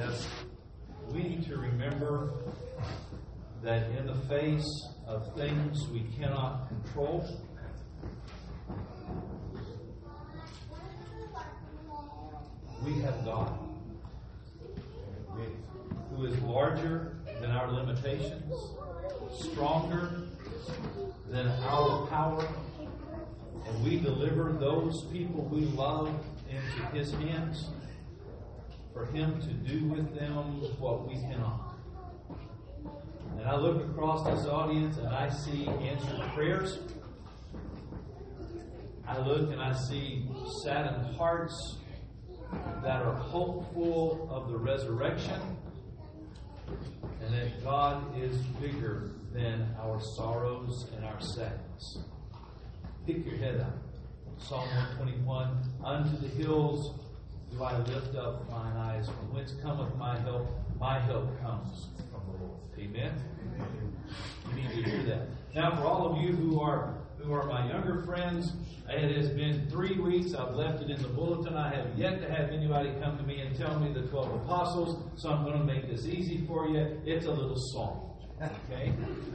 this. We need to remember that in the face of things we cannot control, we have God, who is larger than our limitations, stronger than our power, and we deliver those people we love into His hands for Him to do with them what we cannot. And I look across this audience and I see answered prayers. I look and I see saddened hearts that are hopeful of the resurrection and that God is bigger than our sorrows and our sadness. Pick your head up. Psalm 121 Unto the hills do I lift up mine eyes. From whence cometh my help? My help comes from the Lord. Amen? You need to hear that. Now, for all of you who are who are my younger friends, it has been three weeks. I've left it in the bulletin. I have yet to have anybody come to me and tell me the 12 apostles, so I'm going to make this easy for you. It's a little song. Okay?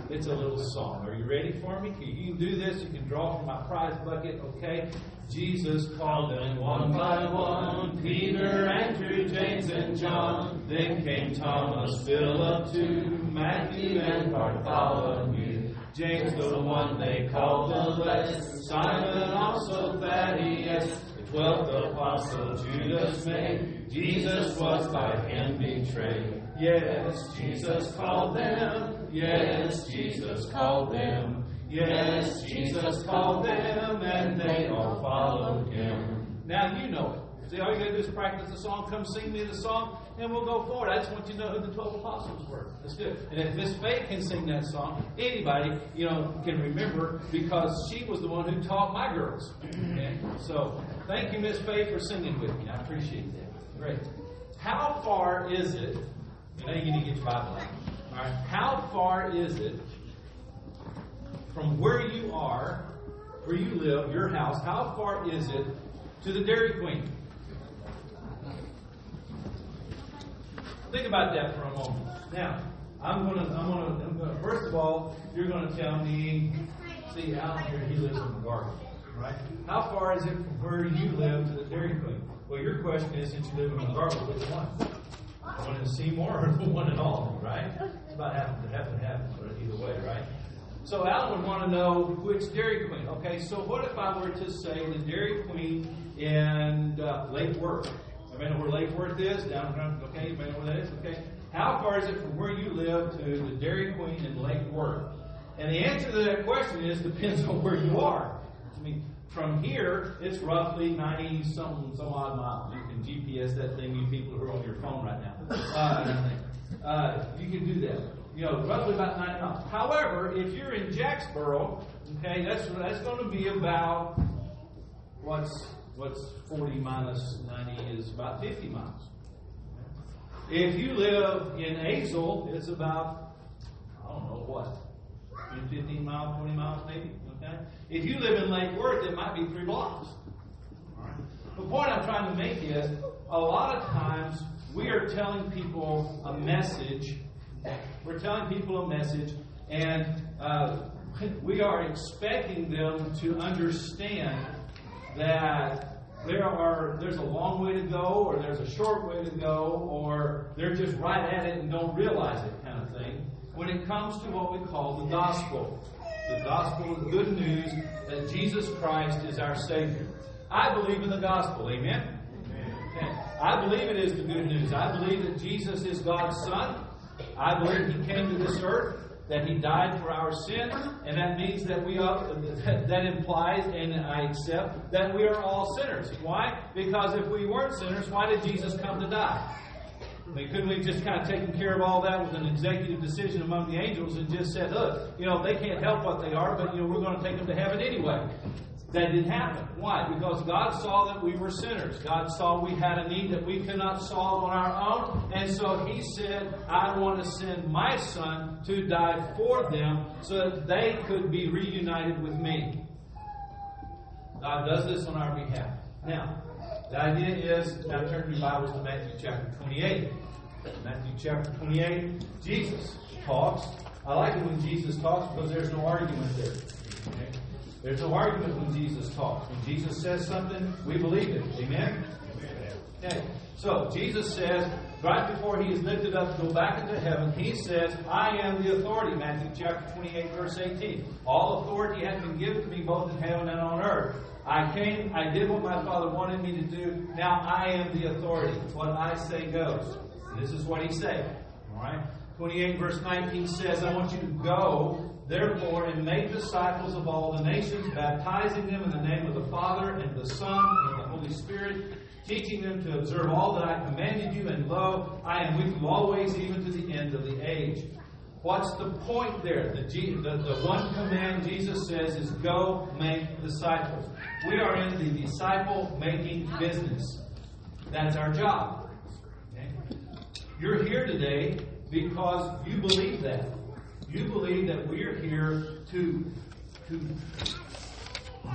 It's a little song. Are you ready for me? You can do this. You can draw from my prize bucket. Okay? Jesus called them one by one Peter, Andrew, James, and John. Then came Thomas, Philip, too, Matthew, and Bartholomew. James, the one they called the Less, Simon, also Thaddeus, the twelfth apostle, Judas made. Jesus was by him betrayed. Yes, Jesus called them. Yes, Jesus called them. Yes, Jesus called them, and they all followed him. Now you know it. See, all you got to do is practice the song. Come sing me the song, and we'll go forward. I just want you to know who the 12 apostles were. That's good. And if Miss Faye can sing that song, anybody, you know, can remember because she was the one who taught my girls. Okay? So, thank you, Miss Faye, for singing with me. I appreciate that. Great. How far is it? Know, you need to get your Bible out. All right. How far is it from where you are, where you live, your house? How far is it to the Dairy Queen? Think about that for a moment. Now, I'm gonna, I'm gonna, I'm gonna. First of all, you're gonna tell me. See, Alan here, he lives in the garden, right? How far is it from where you live to the Dairy Queen? Well, your question is, since you live in McGarvey, which one? The one in Seymour or the one in Albany, right? It's about half and half and half, but either way, right? So Alan would want to know which Dairy Queen. Okay, so what if I were to say the Dairy Queen in uh, Lake Worth? Everybody know where Lake Worth is? Down, okay, everybody know where that is? Okay. How far is it from where you live to the Dairy Queen in Lake Worth? And the answer to that question is depends on where you are. I mean, from here, it's roughly 90 some, some odd miles. You can GPS that thing, you people who are on your phone right now. Uh, uh, you can do that. You know, roughly about 90 miles. However, if you're in Jacksboro, okay, that's that's going to be about what's what's 40 minus 90 is about 50 miles. If you live in Azle, it's about I don't know what, 15 miles, 20 miles maybe. Okay. If you live in Lake Worth, it might be three blocks. The point I'm trying to make is a lot of times we are telling people a message. We're telling people a message, and uh, we are expecting them to understand that there are there's a long way to go, or there's a short way to go, or they're just right at it and don't realize it, kind of thing. When it comes to what we call the gospel, the gospel of good news that Jesus Christ is our Savior. I believe in the gospel. Amen? Okay. I believe it is the good news. I believe that Jesus is God's Son. I believe He came to this earth, that He died for our sins, and that means that we are, that implies, and I accept, that we are all sinners. Why? Because if we weren't sinners, why did Jesus come to die? I mean, couldn't we just kind of taken care of all that with an executive decision among the angels and just said, look, you know, they can't help what they are, but, you know, we're going to take them to heaven anyway. That didn't happen. Why? Because God saw that we were sinners. God saw we had a need that we could not solve on our own. And so He said, I want to send my Son to die for them so that they could be reunited with me. God does this on our behalf. Now, the idea is, now turn your Bibles to Matthew chapter 28. Matthew chapter 28. Jesus talks. I like it when Jesus talks because there's no argument there. Okay? There's no argument when Jesus talks. When Jesus says something, we believe it. Amen? Okay. So Jesus says, right before he is lifted up to go back into heaven, he says, I am the authority. Matthew chapter 28, verse 18. All authority has been given to me both in heaven and on earth. I came, I did what my Father wanted me to do. Now I am the authority. What I say goes. And this is what he said. All right? 28 verse 19 says, I want you to go, therefore, and make disciples of all the nations, baptizing them in the name of the Father, and the Son, and the Holy Spirit, teaching them to observe all that I commanded you, and lo, I am with you always, even to the end of the age. What's the point there? The, the, the one command Jesus says is go make disciples. We are in the disciple making business. That's our job. Okay? You're here today because you believe that. You believe that we're here to, to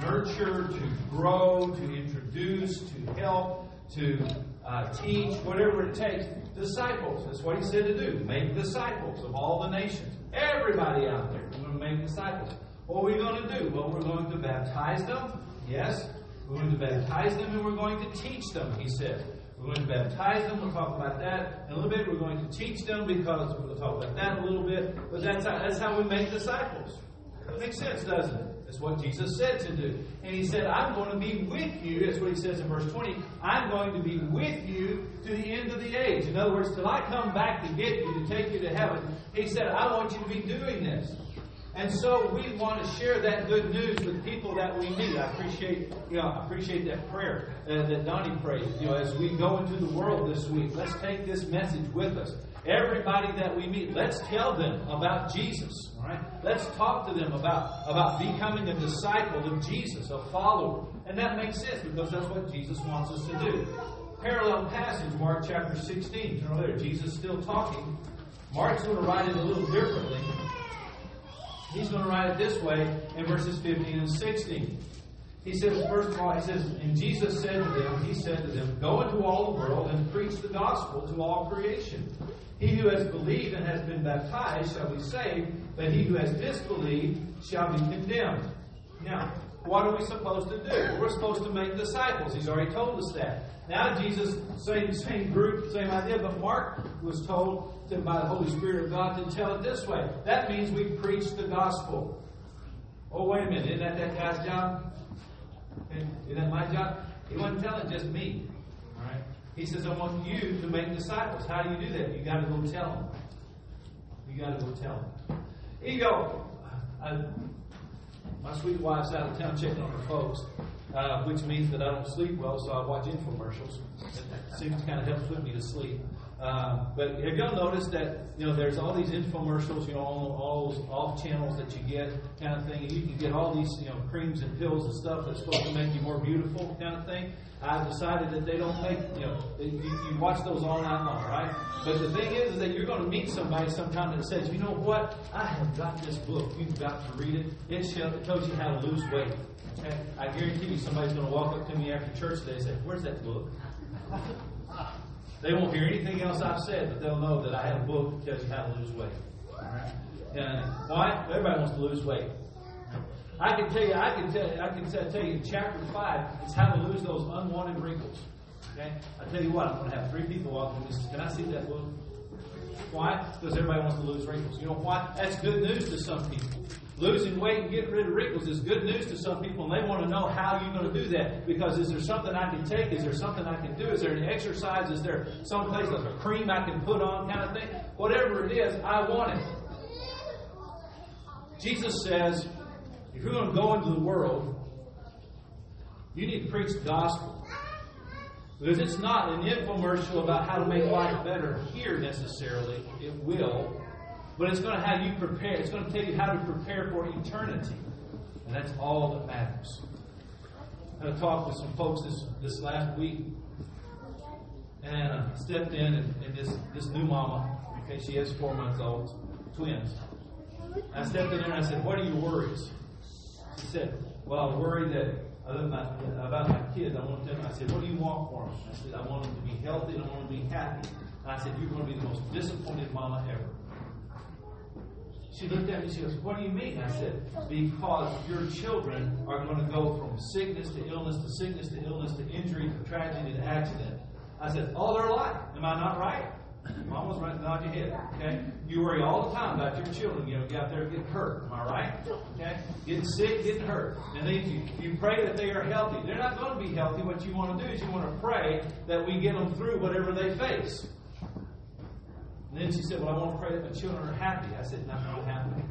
nurture, to grow, to introduce, to help, to uh, teach, whatever it takes. Disciples. That's what he said to do. Make disciples of all the nations. Everybody out there. We're going to make disciples. What are we going to do? Well, we're going to baptize them. Yes. We're going to baptize them and we're going to teach them, he said. We're going to baptize them. We'll talk about that in a little bit. We're going to teach them because we'll talk about that a little bit. But that's how, that's how we make disciples. That makes sense, doesn't it? That's what Jesus said to do. And he said, I'm going to be with you. That's what he says in verse 20. I'm going to be with you to the end of the age. In other words, till I come back to get you, to take you to heaven, he said, I want you to be doing this. And so we want to share that good news with people that we meet. I appreciate, you know, I appreciate that prayer uh, that Donnie prayed. You know, as we go into the world this week, let's take this message with us. Everybody that we meet, let's tell them about Jesus. All right, let's talk to them about about becoming a disciple of Jesus, a follower, and that makes sense because that's what Jesus wants us to do. Parallel passage, Mark chapter 16. Turn over there. Jesus still talking. Mark's going to write it a little differently. He's going to write it this way in verses 15 and 16. He says, first of all, he says, and Jesus said to them, He said to them, Go into all the world and preach the gospel to all creation. He who has believed and has been baptized shall be saved, but he who has disbelieved shall be condemned. Now, what are we supposed to do? We're supposed to make disciples. He's already told us that. Now, Jesus, same, same group, same idea, but Mark was told to, by the Holy Spirit of God to tell it this way. That means we preach the gospel. Oh, wait a minute. Isn't that that guy's job? Isn't that my job? He wasn't telling just me. All right? He says, I want you to make disciples. How do you do that? You got to go tell them. You got to go tell them. Here you go. I, my sweet wife's out of town checking on her folks, uh, which means that I don't sleep well, so I watch infomercials. It seems to kind of help put me to sleep. Uh, but have y'all noticed that you know there's all these infomercials, you know, all, all those off channels that you get, kind of thing, and you can get all these you know creams and pills and stuff that's supposed to make you more beautiful, kind of thing. I've decided that they don't make you know you, you watch those all night long, right? But the thing is, is that you're going to meet somebody sometime that says, you know what, I have got this book, you've got to read it. It, tells you how to lose weight. Okay? I guarantee you, somebody's going to walk up to me after church today and say, "Where's that book?" They won't hear anything else I've said, but they'll know that I have a book that tells you how to lose weight. And uh, why? Everybody wants to lose weight. I can tell you, I can tell you, I can tell you in chapter five, it's how to lose those unwanted wrinkles. Okay? I tell you what, I'm going to have three people walk in and Can I see that book? Why? Because everybody wants to lose wrinkles. You know why? That's good news to some people. Losing weight and getting rid of wrinkles is good news to some people, and they want to know how you're going to do that. Because is there something I can take? Is there something I can do? Is there an exercise? Is there some place like a cream I can put on, kind of thing? Whatever it is, I want it. Jesus says, if you're going to go into the world, you need to preach the gospel. Because it's not an infomercial about how to make life better here necessarily. It will. But it's going to have you prepare. It's going to tell you how to prepare for eternity. And that's all that matters. I had a talk with some folks this, this last week. And I stepped in, and, and this, this new mama, okay, she has four months old, twins. I stepped in there and I said, What are your worries? She said, Well, I worry that about my kids. I want them. I said, What do you want for them? I said, I want them to be healthy and I want them to be happy. And I said, You're going to be the most disappointed mama ever. She looked at me, she goes, What do you mean? I said, Because your children are going to go from sickness to illness to sickness to illness to injury to tragedy to accident. I said, All their life. Am I not right? Mom was right nod your head. Okay? You worry all the time about your children, you know, get out there getting hurt. Am I right? Okay? Getting sick, getting hurt. And then you, you pray that they are healthy. They're not going to be healthy. What you want to do is you want to pray that we get them through whatever they face. And then she said, Well, I want to pray that my children are happy. I said, Not going to happen.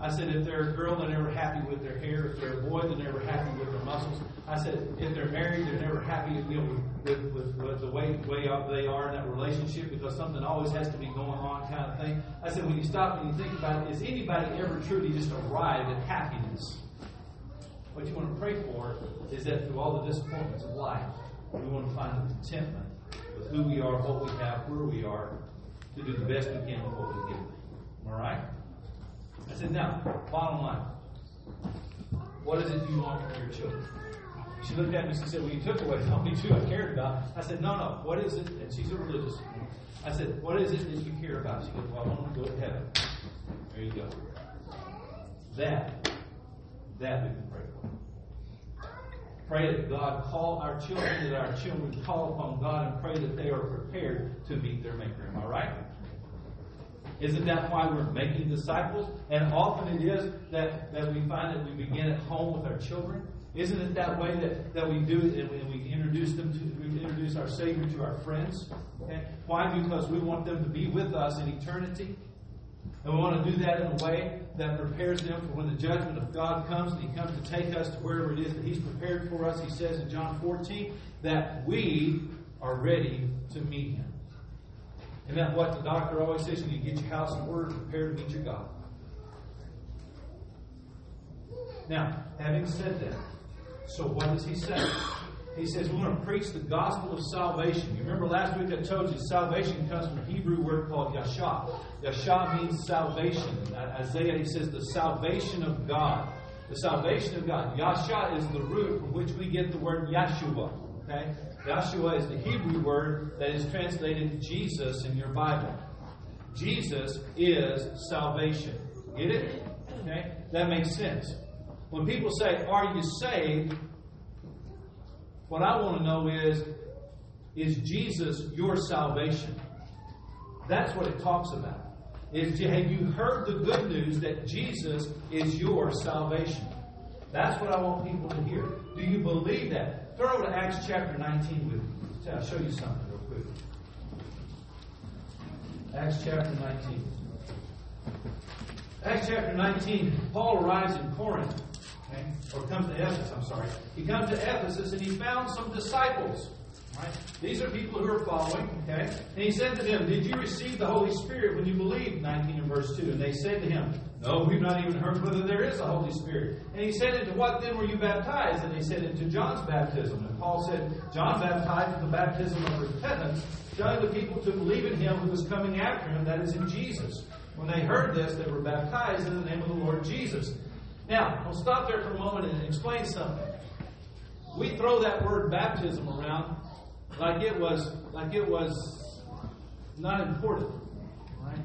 I said, if they're a girl, they're never happy with their hair. If they're a boy, they're never happy with their muscles. I said, if they're married, they're never happy you know, with, with, with the way, way they are in that relationship because something always has to be going on, kind of thing. I said, when you stop and you think about it, is anybody ever truly just arrived at happiness? What you want to pray for is that through all the disappointments of life, we want to find contentment with who we are, what we have, where we are, to do the best we can with what we get. All right? I said, now, bottom line, what is it you want from your children? She looked at me and she said, Well, you took away something too I cared about. I said, No, no, what is it? And she's a religious. I said, What is it that you care about? She goes, Well, I want to go to heaven. There you go. That, that we can pray for. Pray that God call our children, that our children call upon God and pray that they are prepared to meet their Maker. Am I right? Isn't that why we're making disciples? And often it is that, that we find that we begin at home with our children. Isn't it that way that, that we do it and we introduce them to we introduce our Savior to our friends? Okay? Why? Because we want them to be with us in eternity. And we want to do that in a way that prepares them for when the judgment of God comes and He comes to take us to wherever it is that He's prepared for us. He says in John 14 that we are ready to meet Him. And that what the doctor always says, you get your house in order, prepare to meet your God. Now, having said that, so what does he say? He says we want to preach the gospel of salvation. You remember last week I told you salvation comes from a Hebrew word called yashah. Yashah means salvation. Isaiah he says the salvation of God. The salvation of God. Yashah is the root from which we get the word Yeshua. Okay? Yeshua is the Hebrew word that is translated Jesus in your Bible. Jesus is salvation. Get it? Okay? That makes sense. When people say, Are you saved? What I want to know is, Is Jesus your salvation? That's what it talks about. Is, have you heard the good news that Jesus is your salvation? That's what I want people to hear. Do you believe that? Throw to Acts chapter 19 with me. I'll show you something real quick. Acts chapter 19. Acts chapter 19, Paul arrives in Corinth, okay, or comes to Ephesus, I'm sorry. He comes to Ephesus and he found some disciples. Right? These are people who are following, okay? And he said to them, Did you receive the Holy Spirit when you believed? 19 and verse 2. And they said to him, No, we've not even heard whether there is a Holy Spirit. And he said, Into what then were you baptized? And they said, Into John's baptism. And Paul said, John baptized with the baptism of repentance, telling the people to believe in him who was coming after him, that is in Jesus. When they heard this, they were baptized in the name of the Lord Jesus. Now, I'll stop there for a moment and explain something. We throw that word baptism around like it was like it was not important, right?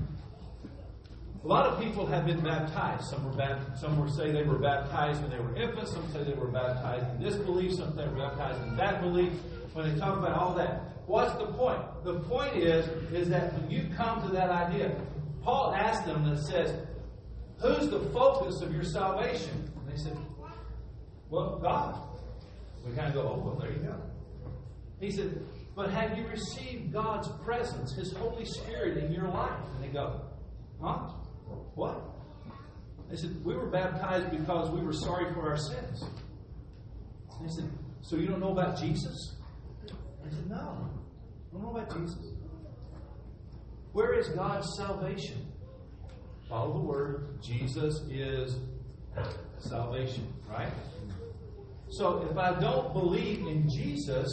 A lot of people have been baptized. Some were some were say they were baptized when they were infants. Some say they were baptized in this belief. Some say they were baptized in that belief. When they talk about all that, what's the point? The point is is that when you come to that idea, Paul asked them and says, "Who's the focus of your salvation?" And they said, "Well, God." We kind of go, "Oh, well, there you go." He said, But have you received God's presence, His Holy Spirit in your life? And they go, Huh? What? They said, We were baptized because we were sorry for our sins. And they said, So you don't know about Jesus? I said, No. I don't know about Jesus. Where is God's salvation? Follow the word. Jesus is salvation, right? So if I don't believe in Jesus,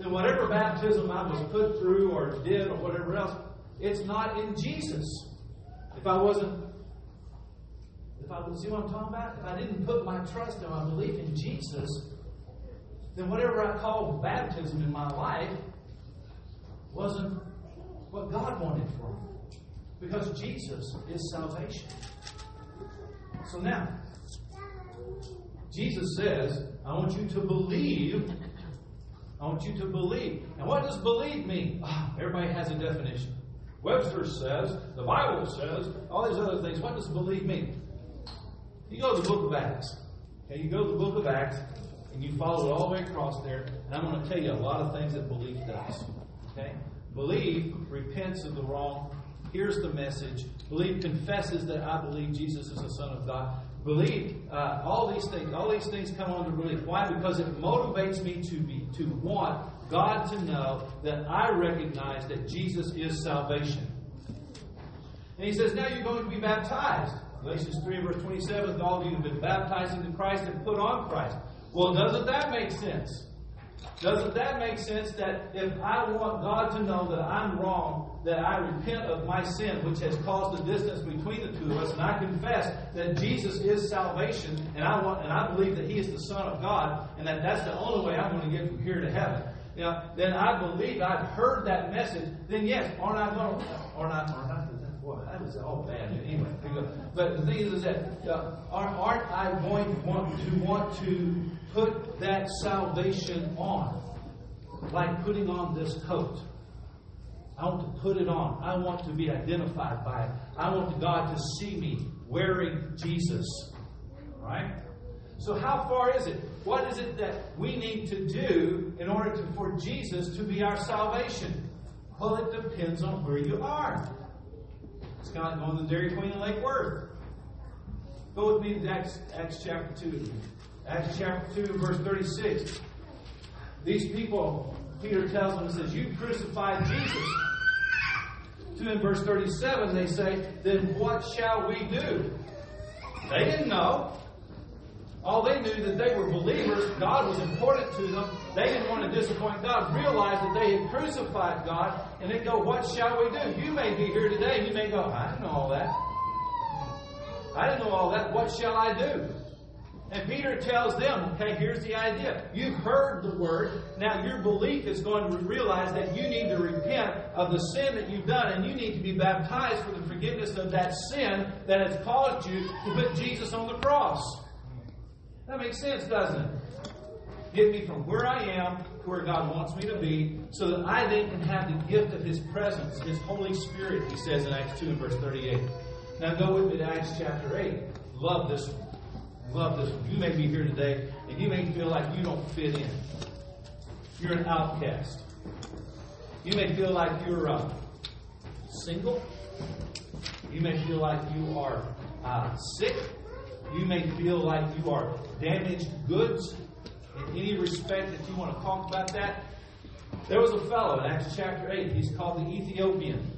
then whatever baptism I was put through or did or whatever else, it's not in Jesus. If I wasn't, if I see what I'm talking about? If I didn't put my trust and my belief in Jesus, then whatever I call baptism in my life wasn't what God wanted for him. Because Jesus is salvation. So now, Jesus says, I want you to believe. I want you to believe. And what does believe mean? Oh, everybody has a definition. Webster says, the Bible says, all these other things. What does believe mean? You go to the book of Acts. Okay, you go to the book of Acts and you follow it all the way across there, and I'm going to tell you a lot of things that belief does. Okay? Believe repents of the wrong, hears the message, believe confesses that I believe Jesus is the Son of God. Believe uh, all these things. All these things come under belief. Why? Because it motivates me to be to want God to know that I recognize that Jesus is salvation. And he says, now you're going to be baptized. Galatians 3, verse 27, all of you have been baptized into Christ and put on Christ. Well, doesn't that make sense? Doesn't that make sense that if I want God to know that I'm wrong, that I repent of my sin, which has caused the distance between the two of us, and I confess that Jesus is salvation, and I want and I believe that He is the Son of God, and that that's the only way I'm going to get from here to heaven. Know, then I believe I've heard that message. Then yes, aren't I going to, aren't I, aren't I Boy, that all bad. Anyway, but the thing is, is that uh, aren't I going to want to want to put that salvation on, like putting on this coat? I want to put it on. I want to be identified by it. I want God to see me wearing Jesus. Right? So, how far is it? What is it that we need to do in order to, for Jesus to be our salvation? Well, it depends on where you are. It's kind of like going to the Dairy Queen in Lake Worth. Go with me to Acts, Acts chapter 2. Acts chapter 2, verse 36. These people, Peter tells them, says, You crucified Jesus. To in verse 37, they say, Then what shall we do? They didn't know. All they knew that they were believers, God was important to them. They didn't want to disappoint God, realized that they had crucified God, and they go, What shall we do? You may be here today, you may go, I didn't know all that. I didn't know all that. What shall I do? And Peter tells them, okay, here's the idea. You've heard the word. Now your belief is going to realize that you need to repent of the sin that you've done and you need to be baptized for the forgiveness of that sin that has caused you to put Jesus on the cross. That makes sense, doesn't it? Get me from where I am to where God wants me to be, so that I then can have the gift of His presence, His Holy Spirit, He says in Acts 2 and verse 38. Now go with me to Acts chapter 8. Love this one. Love this one. You may be here today, and you may feel like you don't fit in. You're an outcast. You may feel like you're uh, single. You may feel like you are uh, sick. You may feel like you are damaged goods in any respect that you want to talk about that. There was a fellow in Acts chapter 8. He's called the Ethiopian.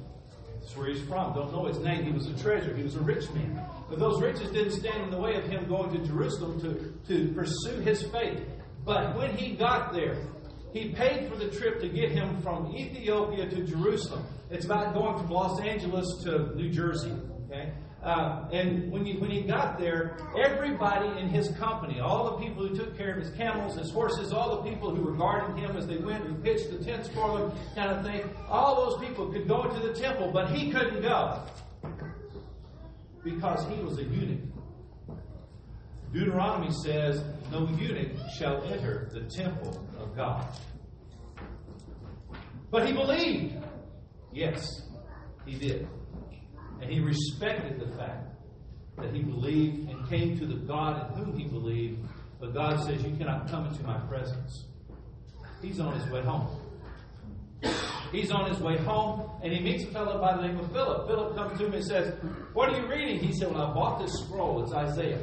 That's where he's from. Don't know his name. He was a treasure. He was a rich man. But those riches didn't stand in the way of him going to Jerusalem to, to pursue his faith. But when he got there, he paid for the trip to get him from Ethiopia to Jerusalem. It's about going from Los Angeles to New Jersey. Okay? Uh, and when, he when he got there, everybody in his company, all the people who took care of his camels, his horses, all the people who were guarding him as they went, who pitched the tents for them, kind of thing, all those people could go into the temple, but he couldn't go because he was a eunuch. Deuteronomy says, No eunuch shall enter the temple of God. But he believed. Yes, he did. And he respected the fact that he believed and came to the God in whom he believed. But God says, You cannot come into my presence. He's on his way home. He's on his way home and he meets a fellow by the name of Philip. Philip comes to him and says, What are you reading? He said, Well, I bought this scroll. It's Isaiah.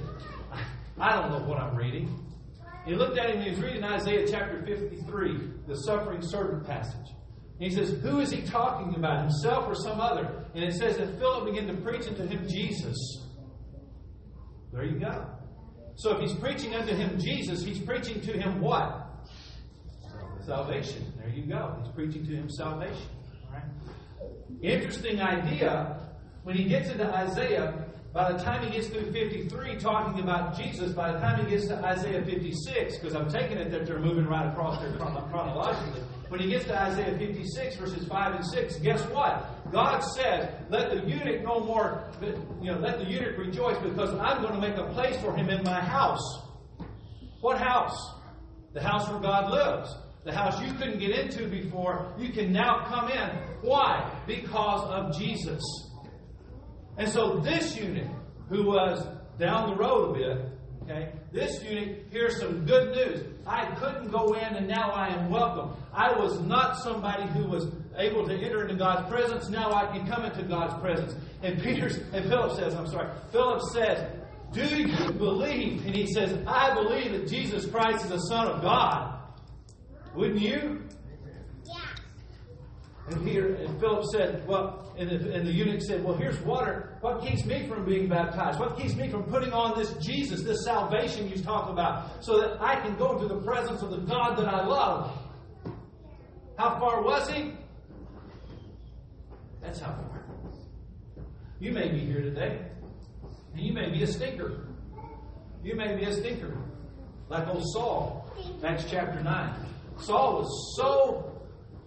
I don't know what I'm reading. He looked at him and he was reading Isaiah chapter 53, the suffering servant passage. And he says, Who is he talking about, himself or some other? And it says that Philip began to preach unto him Jesus. There you go. So if he's preaching unto him Jesus, he's preaching to him what? Salvation. There you go. He's preaching to him salvation. All right. Interesting idea. When he gets into Isaiah, by the time he gets through 53 talking about Jesus, by the time he gets to Isaiah 56, because I'm taking it that they're moving right across there chronologically, When he gets to Isaiah 56, verses 5 and 6, guess what? God says, Let the eunuch no more, you know, let the eunuch rejoice because I'm going to make a place for him in my house. What house? The house where God lives. The house you couldn't get into before, you can now come in. Why? Because of Jesus. And so this eunuch, who was down the road a bit, okay, this eunuch here's some good news. I couldn't go in and now I am welcome. I was not somebody who was able to enter into God's presence. Now I can come into God's presence. And Peter and Philip says, I'm sorry, Philip says, Do you believe? And he says, I believe that Jesus Christ is the Son of God. Wouldn't you? Yeah. And Peter and Philip said, Well, and the, and the eunuch said, Well, here's water. What keeps me from being baptized? What keeps me from putting on this Jesus, this salvation you talk about, so that I can go into the presence of the God that I love? How far was he? That's how far. You may be here today, and you may be a stinker. You may be a stinker, like old Saul, Acts chapter 9. Saul was so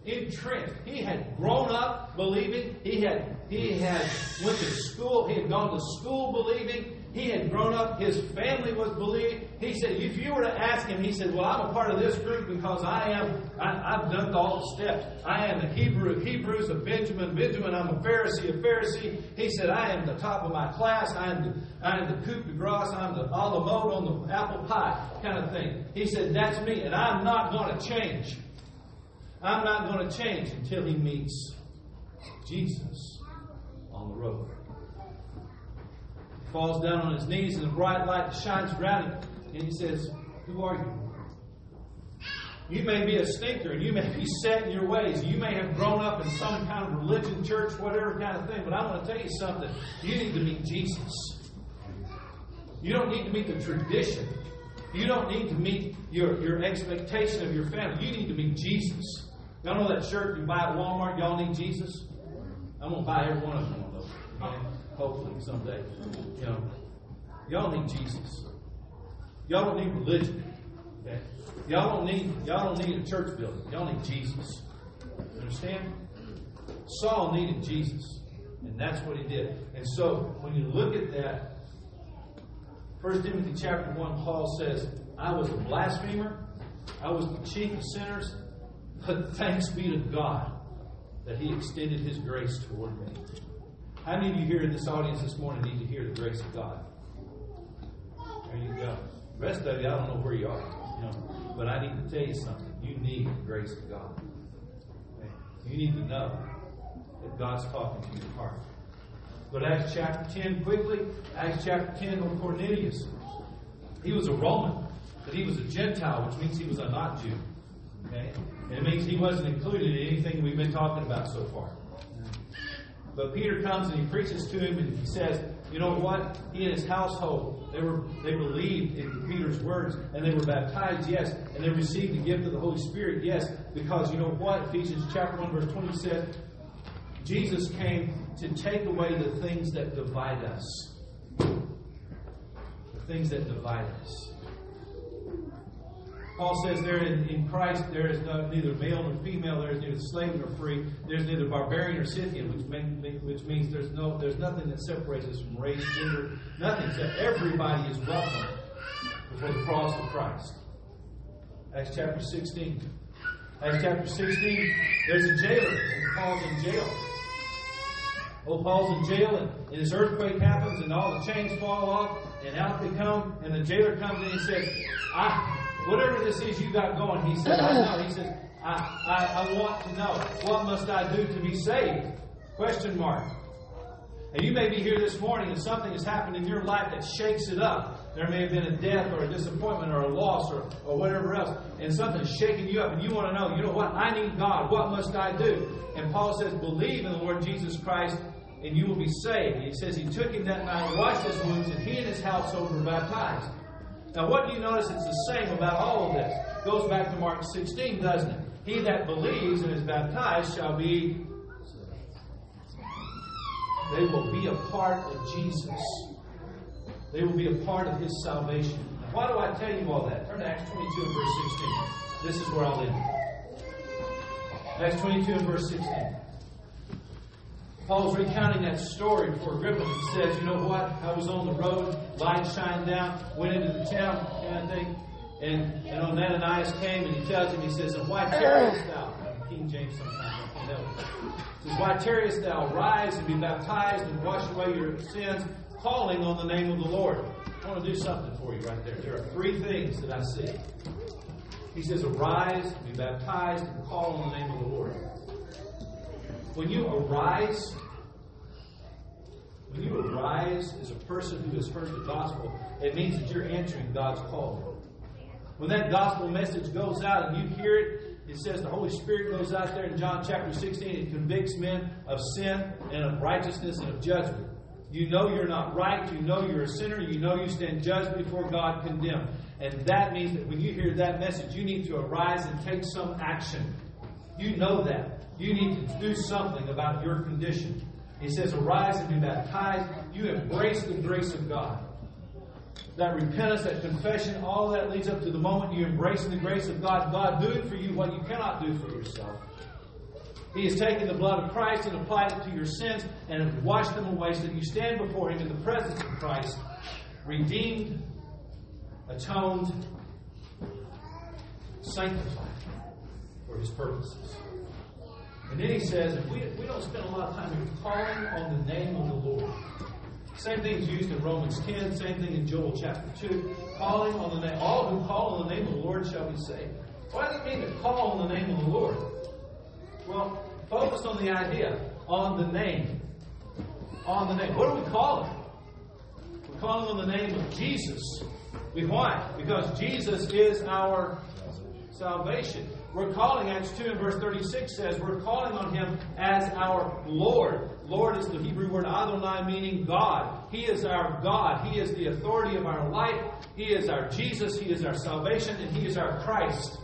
entrenched. He had grown up believing. He had he had went to school. He had gone to school believing. He had grown up. His family was believing. He said, if you were to ask him, he said, well, I'm a part of this group because I am. I, have done all the steps. I am a Hebrew of Hebrews, a Benjamin, Benjamin. I'm a Pharisee, of Pharisee. He said, I am the top of my class. I am the, I am the coupe de grace. I'm the mode on the apple pie kind of thing. He said, that's me, and I'm not going to change. I'm not going to change until he meets Jesus on the road. He falls down on his knees, and a bright light shines around him, and he says, Who are you? You may be a stinker and you may be set in your ways. You may have grown up in some kind of religion, church, whatever kind of thing, but I want to tell you something. You need to meet Jesus. You don't need to meet the tradition. You don't need to meet your, your expectation of your family. You need to meet Jesus. Y'all know that shirt you buy at Walmart? Y'all need Jesus? I'm going to buy every one of them one of those. Hopefully someday. You know, y'all need Jesus. Y'all don't need religion. Okay? Y'all don't need y'all don't need a church building. Y'all need Jesus. You understand? Saul needed Jesus. And that's what he did. And so when you look at that, 1 Timothy chapter 1, Paul says, I was a blasphemer, I was the chief of sinners, but thanks be to God that He extended His grace toward me. How many of you here in this audience this morning need to hear the grace of God? There you go. The rest of you, I don't know where you are, you know, but I need to tell you something. You need the grace of God. You need to know that God's talking to your heart. But Acts chapter 10 quickly. Acts chapter 10 on Cornelius. He was a Roman, but he was a Gentile, which means he was a not Jew. Okay? And it means he wasn't included in anything we've been talking about so far. But Peter comes and he preaches to him and he says, you know what? He and his household, they were they believed in Peter's words and they were baptized, yes, and they received the gift of the Holy Spirit, yes, because you know what? Ephesians chapter 1, verse 20 says, Jesus came to take away the things that divide us. The things that divide us. Paul says there in, in Christ there is no, neither male nor female, there is neither slave nor free, there's neither barbarian nor Scythian, which, which means there's no there's nothing that separates us from race, gender, nothing. So everybody is welcome before the cross of Christ. Acts chapter 16. Acts chapter 16, there's a jailer, and Paul's in jail. Old Paul's in jail, and, and this earthquake happens, and all the chains fall off, and out they come, and the jailer comes in and says, I whatever this is you got going, he said, I know. He says, I, I, I want to know. What must I do to be saved? Question mark. And you may be here this morning and something has happened in your life that shakes it up. There may have been a death or a disappointment or a loss or, or whatever else. And something's shaking you up and you want to know, you know what? I need God. What must I do? And Paul says, believe in the Lord Jesus Christ and you will be saved. He says he took him that night, washed his wounds, and he and his household were baptized. Now, what do you notice it's the same about all of this? It goes back to Mark 16, doesn't it? He that believes and is baptized shall be. They will be a part of Jesus. They will be a part of his salvation. Now, why do I tell you all that? Turn to Acts 22 and verse 16. This is where I'll end. Acts 22 and verse 16. Paul's recounting that story before Agrippa. He says, You know what? I was on the road, light shined down, went into the town, kind of thing. And, and Ananias came and he tells him, He says, And why tarriest thou? Uh, King James sometimes. I know. He says, Why tarriest thou? Rise and be baptized and wash away your sins, calling on the name of the Lord. I want to do something for you right there. There are three things that I see. He says, Arise, be baptized, and call on the name of the Lord. When you arise, when you arise as a person who has heard the gospel, it means that you're answering God's call. When that gospel message goes out and you hear it, it says the Holy Spirit goes out there in John chapter 16 and convicts men of sin and of righteousness and of judgment. You know you're not right. You know you're a sinner. You know you stand judged before God condemned. And that means that when you hear that message, you need to arise and take some action. You know that. You need to do something about your condition. He says, Arise and be baptized. You embrace the grace of God. That repentance, that confession, all that leads up to the moment you embrace the grace of God. God doing for you what you cannot do for yourself. He has taken the blood of Christ and applied it to your sins and has washed them away so that you stand before Him in the presence of Christ, redeemed, atoned, sanctified for His purposes. And then he says, if we, we don't spend a lot of time calling on the name of the Lord. Same thing is used in Romans 10, same thing in Joel chapter 2. Calling on the name, all who call on the name of the Lord shall be saved. What does it mean to call on the name of the Lord? Well, focus on the idea, on the name. On the name. What do we call it? We're calling on the name of Jesus. Why? Because Jesus is our salvation. We're calling, Acts 2 and verse 36 says, we're calling on him as our Lord. Lord is the Hebrew word Adonai, meaning God. He is our God. He is the authority of our life. He is our Jesus. He is our salvation. And He is our Christ.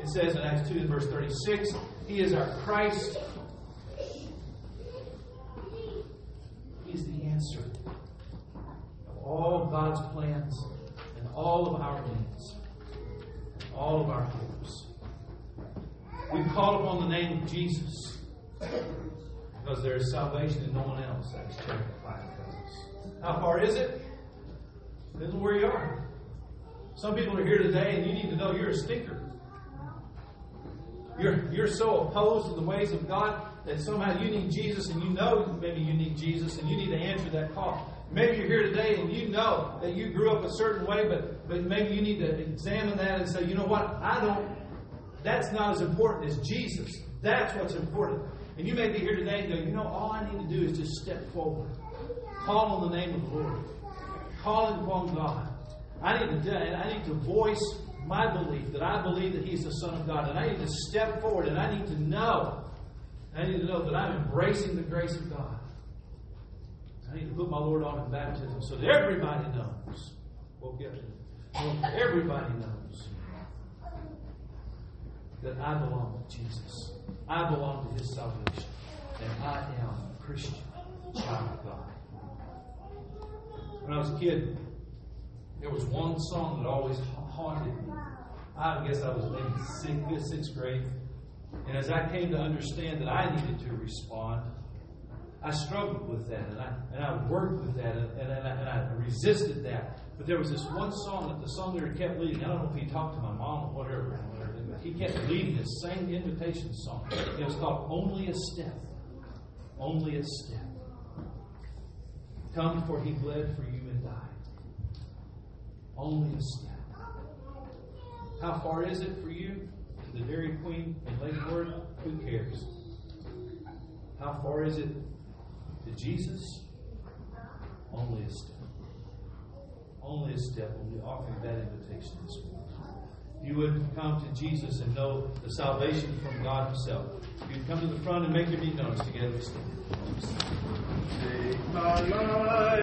It says in Acts 2 and verse 36, He is our Christ. He is the answer of all God's plans and all of our needs, all of our hopes. We call upon the name of Jesus because there is salvation in no one else. Acts chapter 5. How far is it? Depends on where you are. Some people are here today and you need to know you're a stinker. You're, you're so opposed to the ways of God that somehow you need Jesus and you know maybe you need Jesus and you need to answer that call. Maybe you're here today and you know that you grew up a certain way, but, but maybe you need to examine that and say, you know what? I don't that's not as important as Jesus. That's what's important. And you may be here today and go, you know, all I need to do is just step forward. Call on the name of the Lord. Call upon God. I need to I need to voice my belief that I believe that He's the Son of God. And I need to step forward and I need to know. I need to know that I'm embracing the grace of God. I need to put my Lord on in baptism so that everybody knows. We'll get to it. Everybody knows that I belong to Jesus. I belong to His salvation. And I am a Christian, child of God. When I was a kid, there was one song that always haunted me. I guess I was maybe sixth, sixth grade. And as I came to understand that I needed to respond, I struggled with that and I, and I worked with that and, and, and, I, and I resisted that. But there was this one song that the song leader kept leading. I don't know if he talked to my mom or whatever he kept leading the same invitation song. It was called Only a Step. Only a Step. Come, for he bled for you and died. Only a step. How far is it for you to the Dairy Queen in Lake Worth? Who cares? How far is it to Jesus? Only a step. Only a step. We'll be offering that invitation this morning you would come to Jesus and know the salvation from God Himself. You'd come to the front and make your need known together.